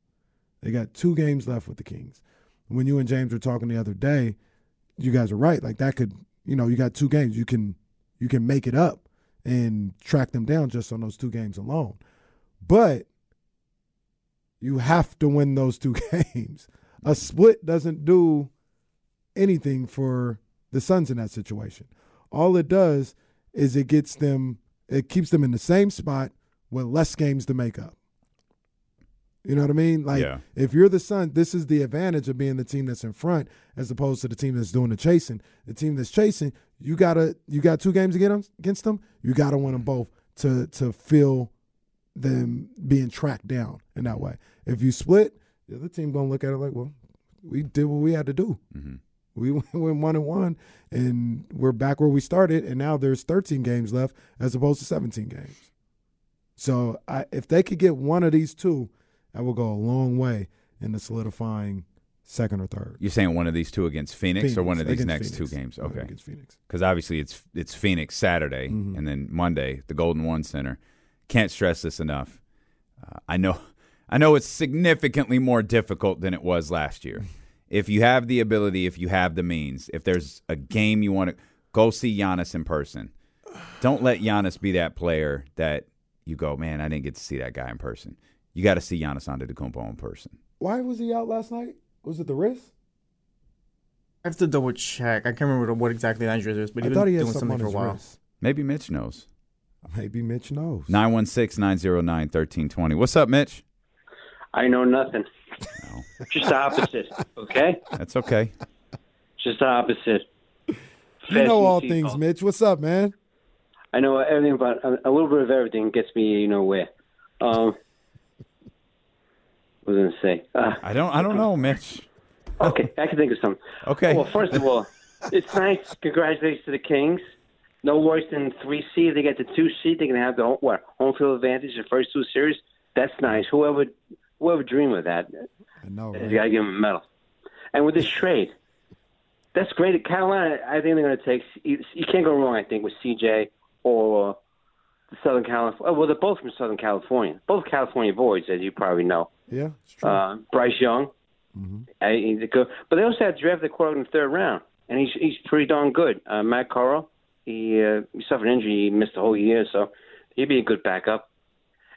They got two games left with the Kings. When you and James were talking the other day, you guys are right. Like that could, you know, you got two games. You can you can make it up and track them down just on those two games alone. But you have to win those two games. A split doesn't do anything for the Suns in that situation. All it does is it gets them, it keeps them in the same spot with less games to make up. You know what I mean? Like Yeah. if you're the Sun, this is the advantage of being the team that's in front as opposed to the team that's doing the chasing. The team that's chasing, you gotta you got two games to get 'em- against them. You gotta win them both to to feel them being tracked down in that way. If you split, the other team gonna look at it like, well, we did what we had to do. Mm-hmm. We went one and one, and we're back where we started, and now there's 13 games left as opposed to 17 games. So I, if they could get one of these two, that will go a long way into solidifying second or third. You're saying one of these two against Phoenix, or one of these next Phoenix. two games? Okay, against Phoenix. Because obviously it's it's Phoenix Saturday, Mhm. and then Monday the Golden One Center. Can't stress this enough. Uh, I know, I know it's significantly more difficult than it was last year. if you have the ability, if you have the means, if there's a game you want to go see Giannis in person, don't let Giannis be that player that you go, man, I didn't get to see that guy in person. You got to see Giannis Antetokounmpo in person. Why was he out last night? Was it the wrist? I have to double check. I can't remember what exactly the injury is, but I he's thought been he had doing something something for a while. wrist. Maybe Mitch knows. Maybe Mitch knows. 916 909 1320. What's up, Mitch? I know nothing. Just the opposite. Okay, That's okay. just the opposite. You Fasten know all seatbelt. things, Mitch. What's up, man? I know everything about a, a little bit of everything gets me, you know where. Um, what was gonna say? Uh, I don't I don't know, Mitch. okay, I can think of something. Okay. Well, first of all, it's nice. Congratulations to the Kings. No worse than three seed. They get the two seed. They're gonna have the home, what home field advantage the first two series. That's nice. Whoever whoever dream of that, I know. you gotta give them a medal. And with this trade, that's great. At Carolina, I think they're going to take. You, you can't go wrong. I think with CJ or uh, Southern California. Well, they're both from Southern California. Both California boys, as you probably know. Yeah, it's true. Uh, Bryce Young. I, he's a good, but they also had drafted the quarterback in the third round, and he's he's pretty darn good. Uh, Matt Corral. He uh, he suffered an injury. He missed the whole year, so he'd be a good backup.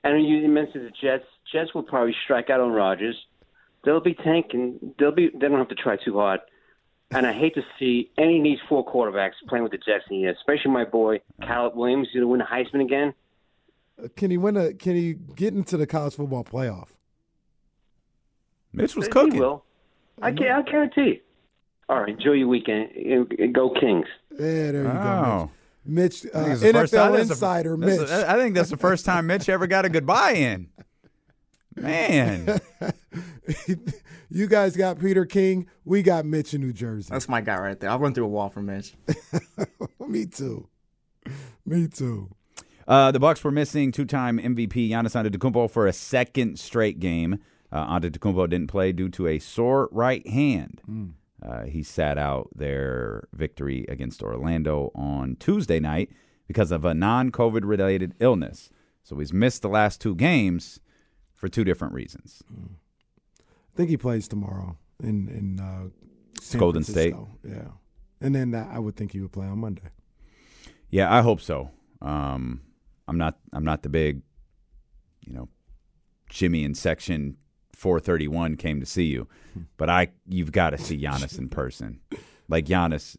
And you mentioned the Jets. Jets will probably strike out on Rodgers. They'll be tanking. They'll be. They don't have to try too hard. And I hate to see any of these four quarterbacks playing with the Jets in the year, especially my boy Caleb Williams. He's going to win the Heisman again. Uh, Can he win a? Can he get into the college football playoff? Mitch was cooking. He cooking. will. I can. I guarantee. you. All right. Enjoy your weekend. Go Kings. Yeah, there you go. Mitch. Mitch uh, think it's the first time- NFL insider, that's Mitch. the- I think that's the first time Mitch ever got a goodbye in. Man, you guys got Peter King. We got Mitch in New Jersey. That's my guy right there. I'll run through a wall for Mitch. Me too. Me too. uh, the Bucks were missing two-time MVP Giannis Antetokounmpo for a second straight game. Uh, Antetokounmpo didn't play due to a sore right hand. Uh, he sat out their victory against Orlando on Tuesday night because of a non-COVID related illness. So he's missed the last two games for two different reasons. I think he plays tomorrow in in uh, Golden Francisco. Yeah, and then I would think he would play on Monday. Yeah, I hope so. Um, I'm not. I'm not the big, you know, Jimmy in section 431 came to see you, but I. You've got to see Giannis in person. Like Giannis,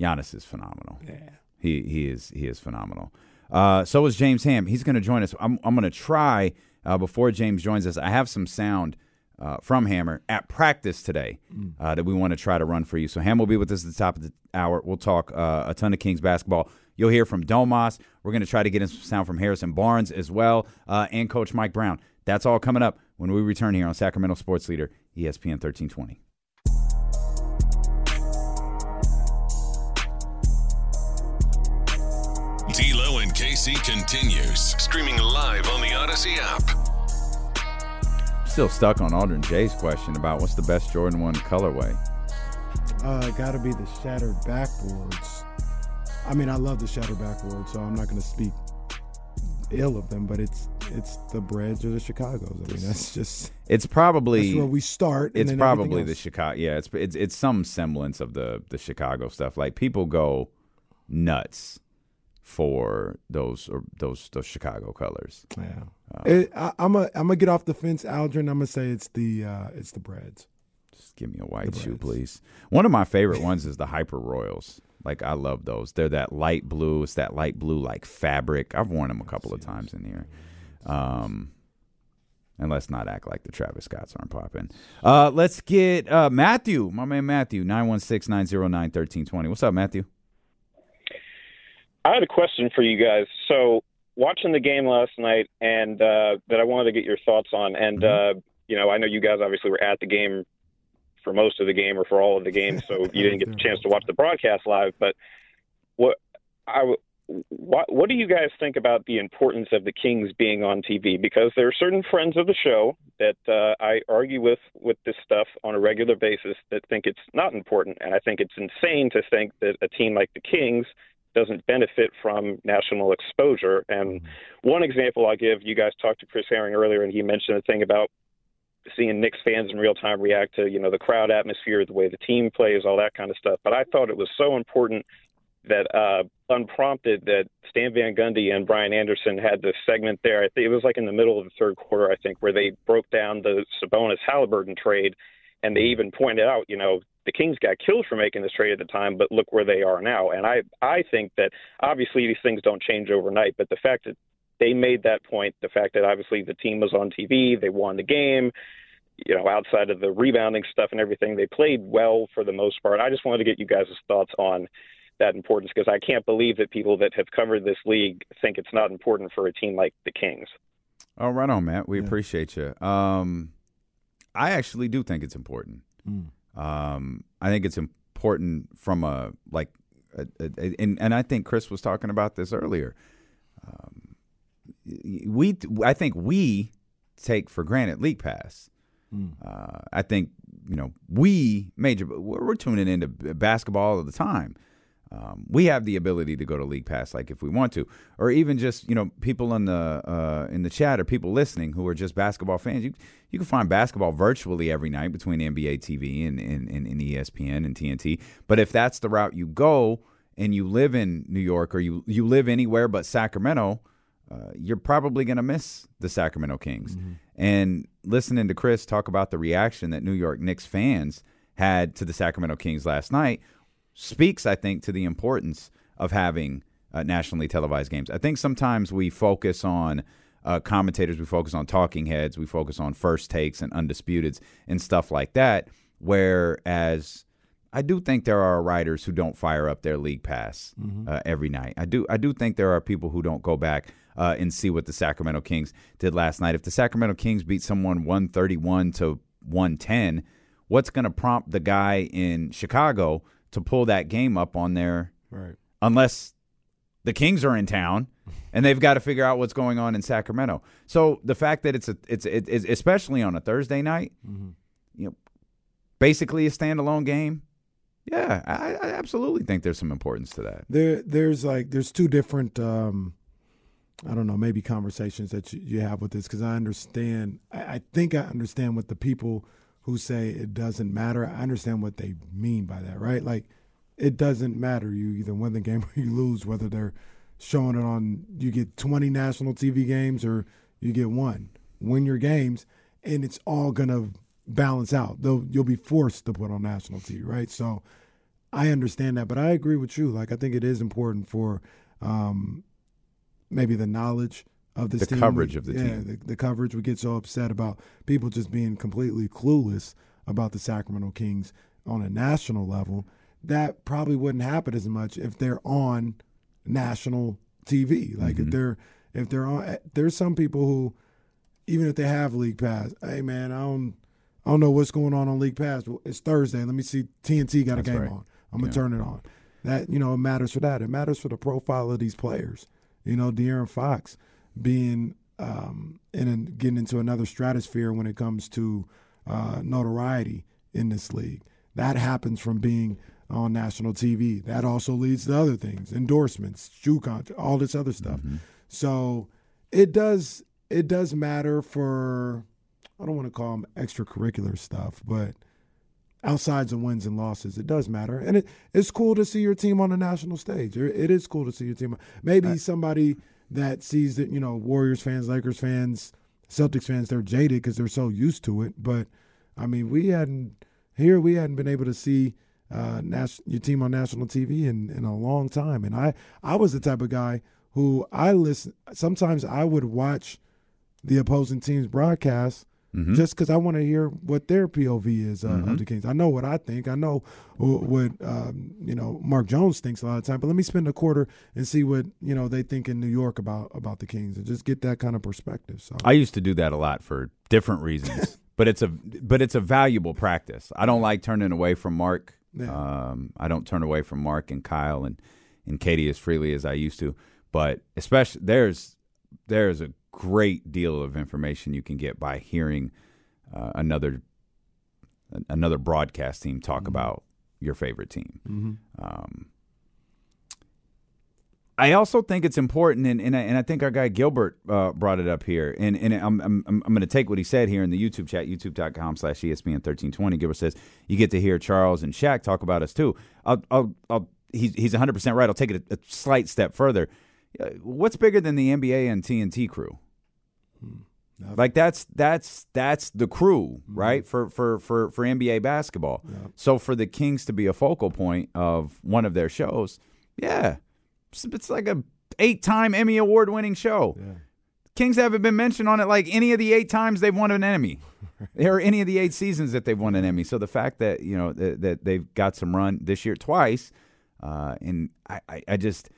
Giannis is phenomenal. Yeah. He he is he is phenomenal. Uh, so is James Ham. He's going to join us. I'm I'm going to try uh, before James joins us. I have some sound. Uh, from Hammer at practice today uh, that we want to try to run for you. So Ham will be with us at the top of the hour. We'll talk uh, a ton of Kings basketball. You'll hear from Domas. We're going to try to get in some sound from Harrison Barnes as well, uh, and Coach Mike Brown. That's all coming up when we return here on Sacramento Sports Leader ESPN 1320. D'Lo continues streaming live on the Odyssey app. Still stuck on Aldrin Jay's question about what's the best Jordan 1 colorway. Uh, got to be the shattered backboards. I mean, I love the shattered backboards, so I'm not going to speak ill of them, but it's it's the Breds or the Chicago's. I mean, that's just It's probably that's where we start. and It's then probably the. Chicago. Yeah, it's it's it's some semblance of the the Chicago stuff. Like people go nuts for those or those those Chicago colors. Yeah, it, I, I'm a I'm gonna get off the fence, Aldrin. I'm gonna say it's the uh, it's the Breds. Just give me a white shoe, please. One of my favorite ones is the Hyper Royals. Like I love those. They're that light blue. It's that light blue like fabric. I've worn them a couple of times in here. Um, and let's not act like the Travis Scotts aren't popping. Uh, let's get uh, Matthew, my man Matthew, 916-909-1320. What's up, Matthew? I had a question for you guys. So, watching the game last night, and uh, that I wanted to get your thoughts on. And Mm-hmm. uh, you know, I know you guys obviously were at the game for most of the game or for all of the game, so you didn't get the chance to watch the broadcast live. But what I what what do you guys think about the importance of the Kings being on TV? Because there are certain friends of the show that uh, I argue with with this stuff on a regular basis that think it's not important, and I think it's insane to think that a team like the Kings doesn't benefit from national exposure. And one example I'll give, you guys talked to Chris Herring earlier, and he mentioned a thing about seeing Knicks fans in real time react to, you know, the crowd atmosphere, the way the team plays, all that kind of stuff. But I thought it was so important that uh, unprompted that Stan Van Gundy and Brian Anderson had this segment there. I think it was like in the middle of the third quarter, I think, where they broke down the Sabonis Halliburton trade, and they even pointed out, you know, the Kings got killed for making this trade at the time, but look where they are now. And I I think that obviously these things don't change overnight, but the fact that they made that point, the fact that obviously the team was on TV, they won the game, you know, outside of the rebounding stuff and everything, they played well for the most part. I just wanted to get you guys' thoughts on that importance because I can't believe that people that have covered this league think it's not important for a team like the Kings. Oh, right on, Matt. We appreciate you. Um, I actually do think it's important. Um, I think it's important from a like, a, a, a- and and I think Chris was talking about this earlier. Um, we, I think we take for granted League Pass. Uh, I think you know we major. We're, we're tuning into basketball all the time. Um, we have the ability to go to League Pass, like if we want to, or even just you know people in the uh, in the chat or people listening who are just basketball fans. You you can find basketball virtually every night between NBA TV and and, and, and ESPN and TNT. But if that's the route you go and you live in New York or you you live anywhere but Sacramento, uh, you're probably going to miss the Sacramento Kings. And listening to Chris talk about the reaction that New York Knicks fans had to the Sacramento Kings last night speaks, I think, to the importance of having uh, nationally televised games. I think sometimes we focus on uh, commentators, we focus on talking heads, we focus on first takes and undisputeds and stuff like that. Whereas I do think there are writers who don't fire up their league pass uh, every night. I do. I do think there are people who don't go back uh, and see what the Sacramento Kings did last night. If the Sacramento Kings beat someone one thirty one to one ten, what's going to prompt the guy in Chicago to pull that game up on there? Right. Unless the Kings are in town and they've got to figure out what's going on in Sacramento. So the fact that it's a it's it, it's especially on a Thursday night, you know, basically a standalone game. Yeah, I, I absolutely think there's some importance to that. There, there's like there's two different, um, I don't know, maybe conversations that you, you have with this because I understand. I, I think I understand what the people who say it doesn't matter. I understand what they mean by that, right? Like, it doesn't matter. You either win the game or you lose. Whether they're showing it on, you get 20 national TV games or you get one. Win your games, and it's all gonna balance out. Though you'll be forced to put on national TV, right? So I understand that, but I agree with you. Like I think it is important for um, maybe the knowledge of this The team. coverage of the yeah, team. The, the coverage. We get so upset about people just being completely clueless about the Sacramento Kings on a national level. That probably wouldn't happen as much if they're on national TV. Like Mm-hmm. if they're if they're on, there's some people who even if they have league pass, hey man, I don't I don't know what's going on on league pass. Well, It's Thursday. Let me see. TNT got a game right. on. I'm gonna Yeah. turn it on. That you know it matters for that. It matters for the profile of these players. You know, De'Aaron Fox being um, in and getting into another stratosphere when it comes to uh, notoriety in this league. That happens from being on national TV. That also leads to other things, endorsements, shoe contract, all this other stuff. So it does it does matter for I don't want to call them extracurricular stuff, but outsides of wins and losses, it does matter, and it, it's cool to see your team on the national stage. It is cool to see your team. Maybe somebody that sees that you know Warriors fans, Lakers fans, Celtics fans, they're jaded because they're so used to it. But I mean, we hadn't here we hadn't been able to see uh, nas- your team on national TV in, in a long time, and I I was the type of guy who I listen. Sometimes I would watch the opposing team's broadcast Mhm. just because I want to hear what their POV is uh, Mhm. of the Kings. I know what I think. I know what um, you know Mark Jones thinks a lot of time. But let me spend a quarter and see what you know they think in New York about about the Kings and just get that kind of perspective. So I used to do that a lot for different reasons, but it's a but it's a valuable practice. I don't like turning away from Mark. Um, I don't turn away from Mark and Kyle and and Katie as freely as I used to. But especially there's there's a great deal of information you can get by hearing uh, another another broadcast team talk about your favorite team. Mhm. Um, I also think it's important, and, and, I, and I think our guy Gilbert uh, brought it up here. And, and I'm, I'm, I'm going to take what he said here in the YouTube chat, youtube.com slash E ESPN 1320. Gilbert says, you get to hear Charles and Shaq talk about us too. I'll, I'll, I'll, he's, he's 100% right. I'll take it a, a slight step further. Uh, What's bigger than the NBA and TNT crew? Like that's that's that's the crew, right? For for for for NBA basketball. So for the Kings to be a focal point of one of their shows, yeah, it's, it's like a eight-time Emmy award-winning show. Kings haven't been mentioned on it like any of the eight times they've won an Emmy, or any of the eight seasons that they've won an Emmy. So the fact that you know that, that they've got some run this year twice, uh, and I, I, I just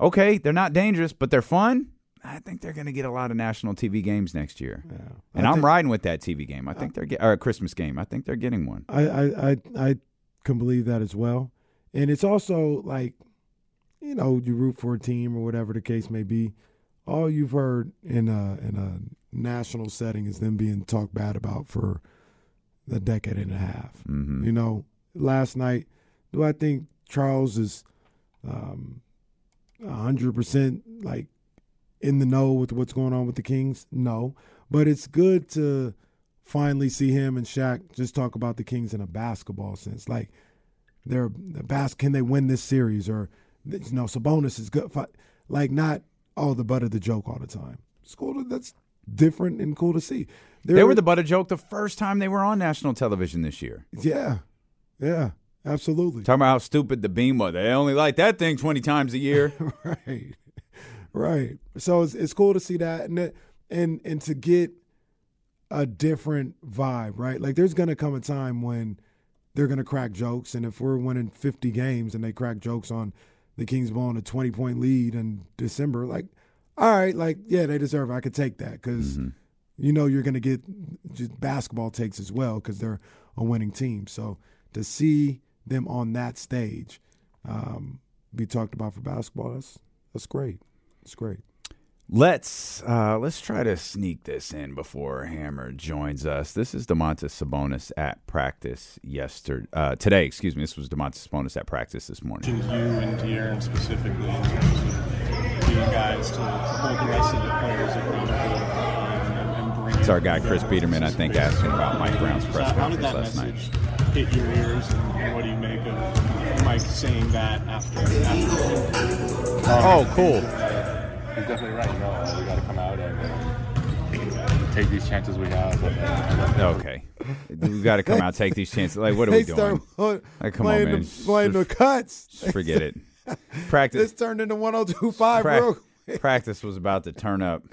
okay, they're not dangerous, but they're fun. I think they're going to get a lot of national TV games next year, and I I'm riding with that TV game. I think they're get, or a Christmas game. I think they're getting one. I, I, I, I can believe that as well. And it's also like, you know, you root for a team or whatever the case may be. All you've heard in a in a national setting is them being talked bad about for a decade and a half. Mhm. You know, last night, do I think Charles is um, hundred percent like in the know with what's going on with the Kings? No, but it's good to finally see him and Shaq just talk about the Kings in a basketball sense. Like they're the bas- can they win this series or you know Sabonis is good. Like not oh the butt of the joke all the time. It's cool. To, that's different and cool to see. they were the butt of joke the first time they were on national television this year. yeah, yeah, absolutely. Talking about how stupid the beam was. They only like that thing twenty times a year. right, right. So it's it's cool to see that and and and to get a different vibe, right? Like there's gonna come a time when they're gonna crack jokes, and if we're winning 50 games and they crack jokes on the Kings blowing a 20 point lead in December, like all right, like yeah, they deserve. it. I could take that because mm-hmm. you know you're gonna get just basketball takes as well because they're a winning team. So to see them on that stage um, be talked about for basketball, that's that's great. It's great. Let's uh, let's try to sneak this in before Hammer joins us. This is Domantas Sabonis at practice yesterday. Uh, today, excuse me. This was Domantas Sabonis at practice this morning. you and De'Aaron specifically in terms of you guys to hold the rest of the players accountable and, and bring It's our guy Chris Biderman, I think, asking about Mike Brown's press So conference last night. hit your ears, and, and what do you make of Mike saying that after? after Oh, cool. He's definitely right. You know, we got to come out and uh, take these chances we have. But, uh, Okay, we got to come out take these chances. Like, what are we They doing? start Like, come on, playing man. the, playing the cuts. Just forget it. Practice. This turned into 1025 Prac- real quick. practice was about to turn up.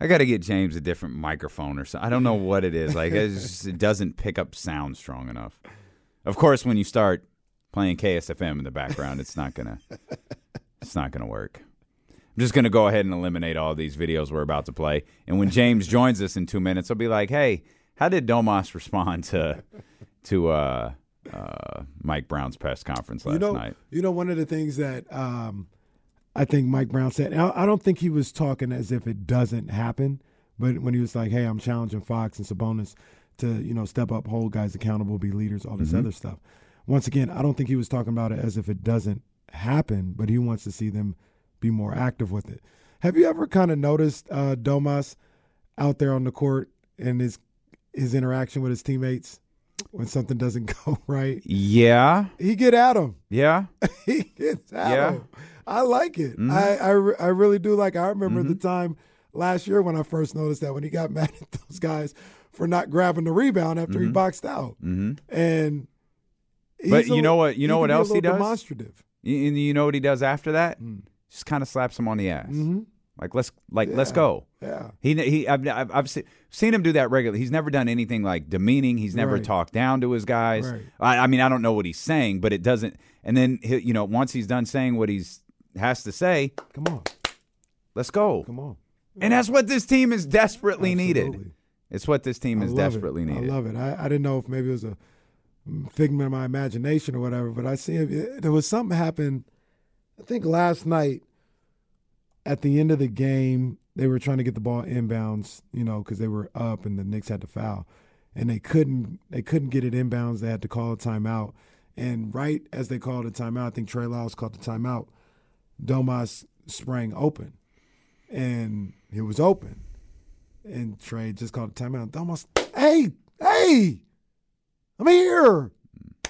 I got to get James a different microphone or something. I don't know what it is. Like it's just, it doesn't pick up sound strong enough. Of course, when you start playing KSFM in the background, it's not gonna it's not gonna work. I'm just gonna go ahead and eliminate all these videos we're about to play. And when James joins us in two minutes, I'll be like, "Hey, how did Domas respond to to uh, uh, Mike Brown's press conference last you know, night?" You know, one of the things that um, I think Mike Brown said, I, I don't think he was talking as if it doesn't happen, but when he was like, hey, I'm challenging Fox and Sabonis to, you know, step up, hold guys accountable, be leaders, all this Mhm. other stuff. Once again, I don't think he was talking about it as if it doesn't happen, but he wants to see them be more active with it. Have you ever kind of noticed uh, Domas out there on the court and his his interaction with his teammates? When something doesn't go right. Yeah. He get at him. Yeah. he gets at Yeah. him. I like it. Mhm. I, I re- I really do like. It. I remember the Mhm. time last year when I first noticed that when he got mad at those guys for not grabbing the rebound after he Mhm. boxed out, hmm and But he's a you know what? You know what else he does? Demonstrative. You, and you know what he does after that? Mm. Just kind of slaps him on the ass. Like let's like let's go. Yeah. He he I've I've, I've se- seen him do that regularly. He's never done anything like demeaning. He's never Right. talked down to his guys. Right. I, I mean I don't know what he's saying, but it doesn't. And then he, you know once he's done saying what he's has to say, Come on, let's go. come on. And that's what this team is desperately needed. It's what this team I is desperately it. needed. I love it. I, I didn't know if maybe it was a mm, figment of my imagination or whatever, but I see it, there was something happen. I think last night at the end of the game, they were trying to get the ball inbounds, you know, because they were up and the Knicks had to foul, and they couldn't. They couldn't get it inbounds. They had to call a timeout, and right as they called a timeout, I think Trey Lyles called the timeout. Domas sprang open, and it was open and Trey just called a timeout. Almost, hey, hey, I'm here.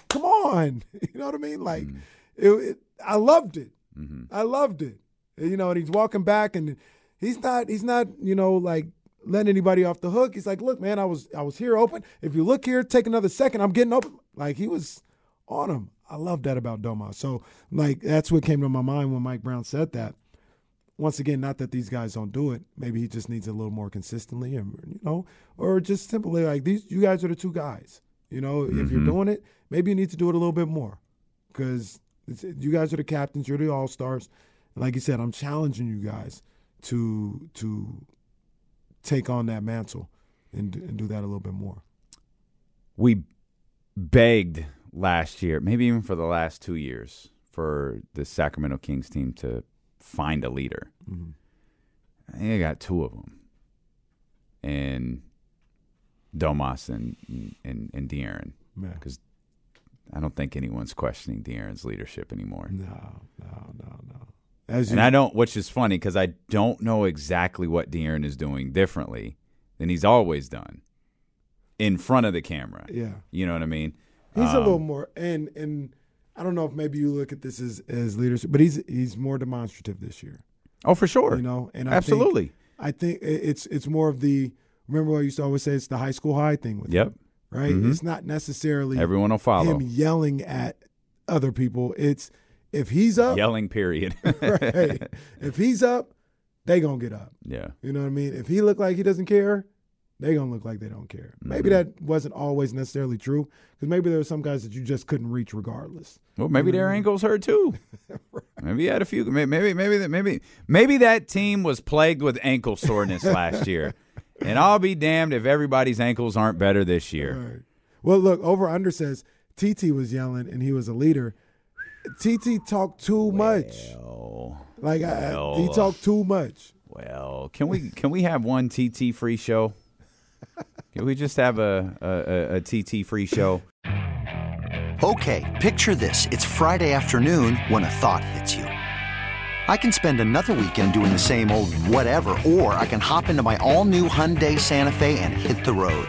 Come on, you know what I mean? Like, mm-hmm. it, it, I loved it. Mm-hmm. I loved it. You know, and he's walking back, and he's not, he's not, you know, like letting anybody off the hook. He's like, look, man, I was, I was here open. If you look here, take another second. I'm getting open. Like he was on him. I love that about Domas. So, like, that's what came to my mind when Mike Brown said that once again, not that these guys don't do it. Maybe he just needs a little more consistently, and you know, or just simply like these. You guys are the two guys. You know, if you're Mhm. doing it, maybe you need to do it a little bit more, because you guys are the captains. You're the all stars. Like you said, I'm challenging you guys to to take on that mantle and, and do that a little bit more. we begged last year, maybe even for the last two years, for the Sacramento Kings team to find a leader. Mhm. I think I got two of them, and Domas and and and De'Aaron, because I don't think anyone's questioning De'Aaron's leadership anymore. No, no, no, no. As And you, I don't, which is funny because I don't know exactly what De'Aaron is doing differently than he's always done in front of the camera. Yeah. You know what I mean? He's a Um, little more, and and I don't know if maybe you look at this as as leadership, but he's he's more demonstrative this year. Oh, for sure. You know, and I Absolutely. think, I think it's it's more of the remember what I used to always say it's the high school high thing with Yep. him, right? Mhm. It's not necessarily Everyone will follow. him yelling at other people. It's if he's up, Yelling, period. right? If he's up, they gonna get up. Yeah. You know what I mean? If he look like he doesn't care, they gonna look like they don't care. Maybe Mhm. that wasn't always necessarily true because maybe there were some guys that you just couldn't reach regardless. Well, maybe You know their I mean? ankles hurt too. Maybe he had a few. may- Maybe, maybe, that- maybe, maybe that team was plagued with ankle soreness last year. And I'll be damned if everybody's ankles aren't better this year. Right. Well, look, over under says TT was yelling and he was a leader. TT talked too much. Like I, I- he well, talked too much. Well, can we can we have one TT free show? Can we just have a a, a, a TT free show? Okay, picture this. It's Friday afternoon when a thought hits you. I can spend another weekend doing the same old whatever, or I can hop into my all new Hyundai Santa Fe and hit the road.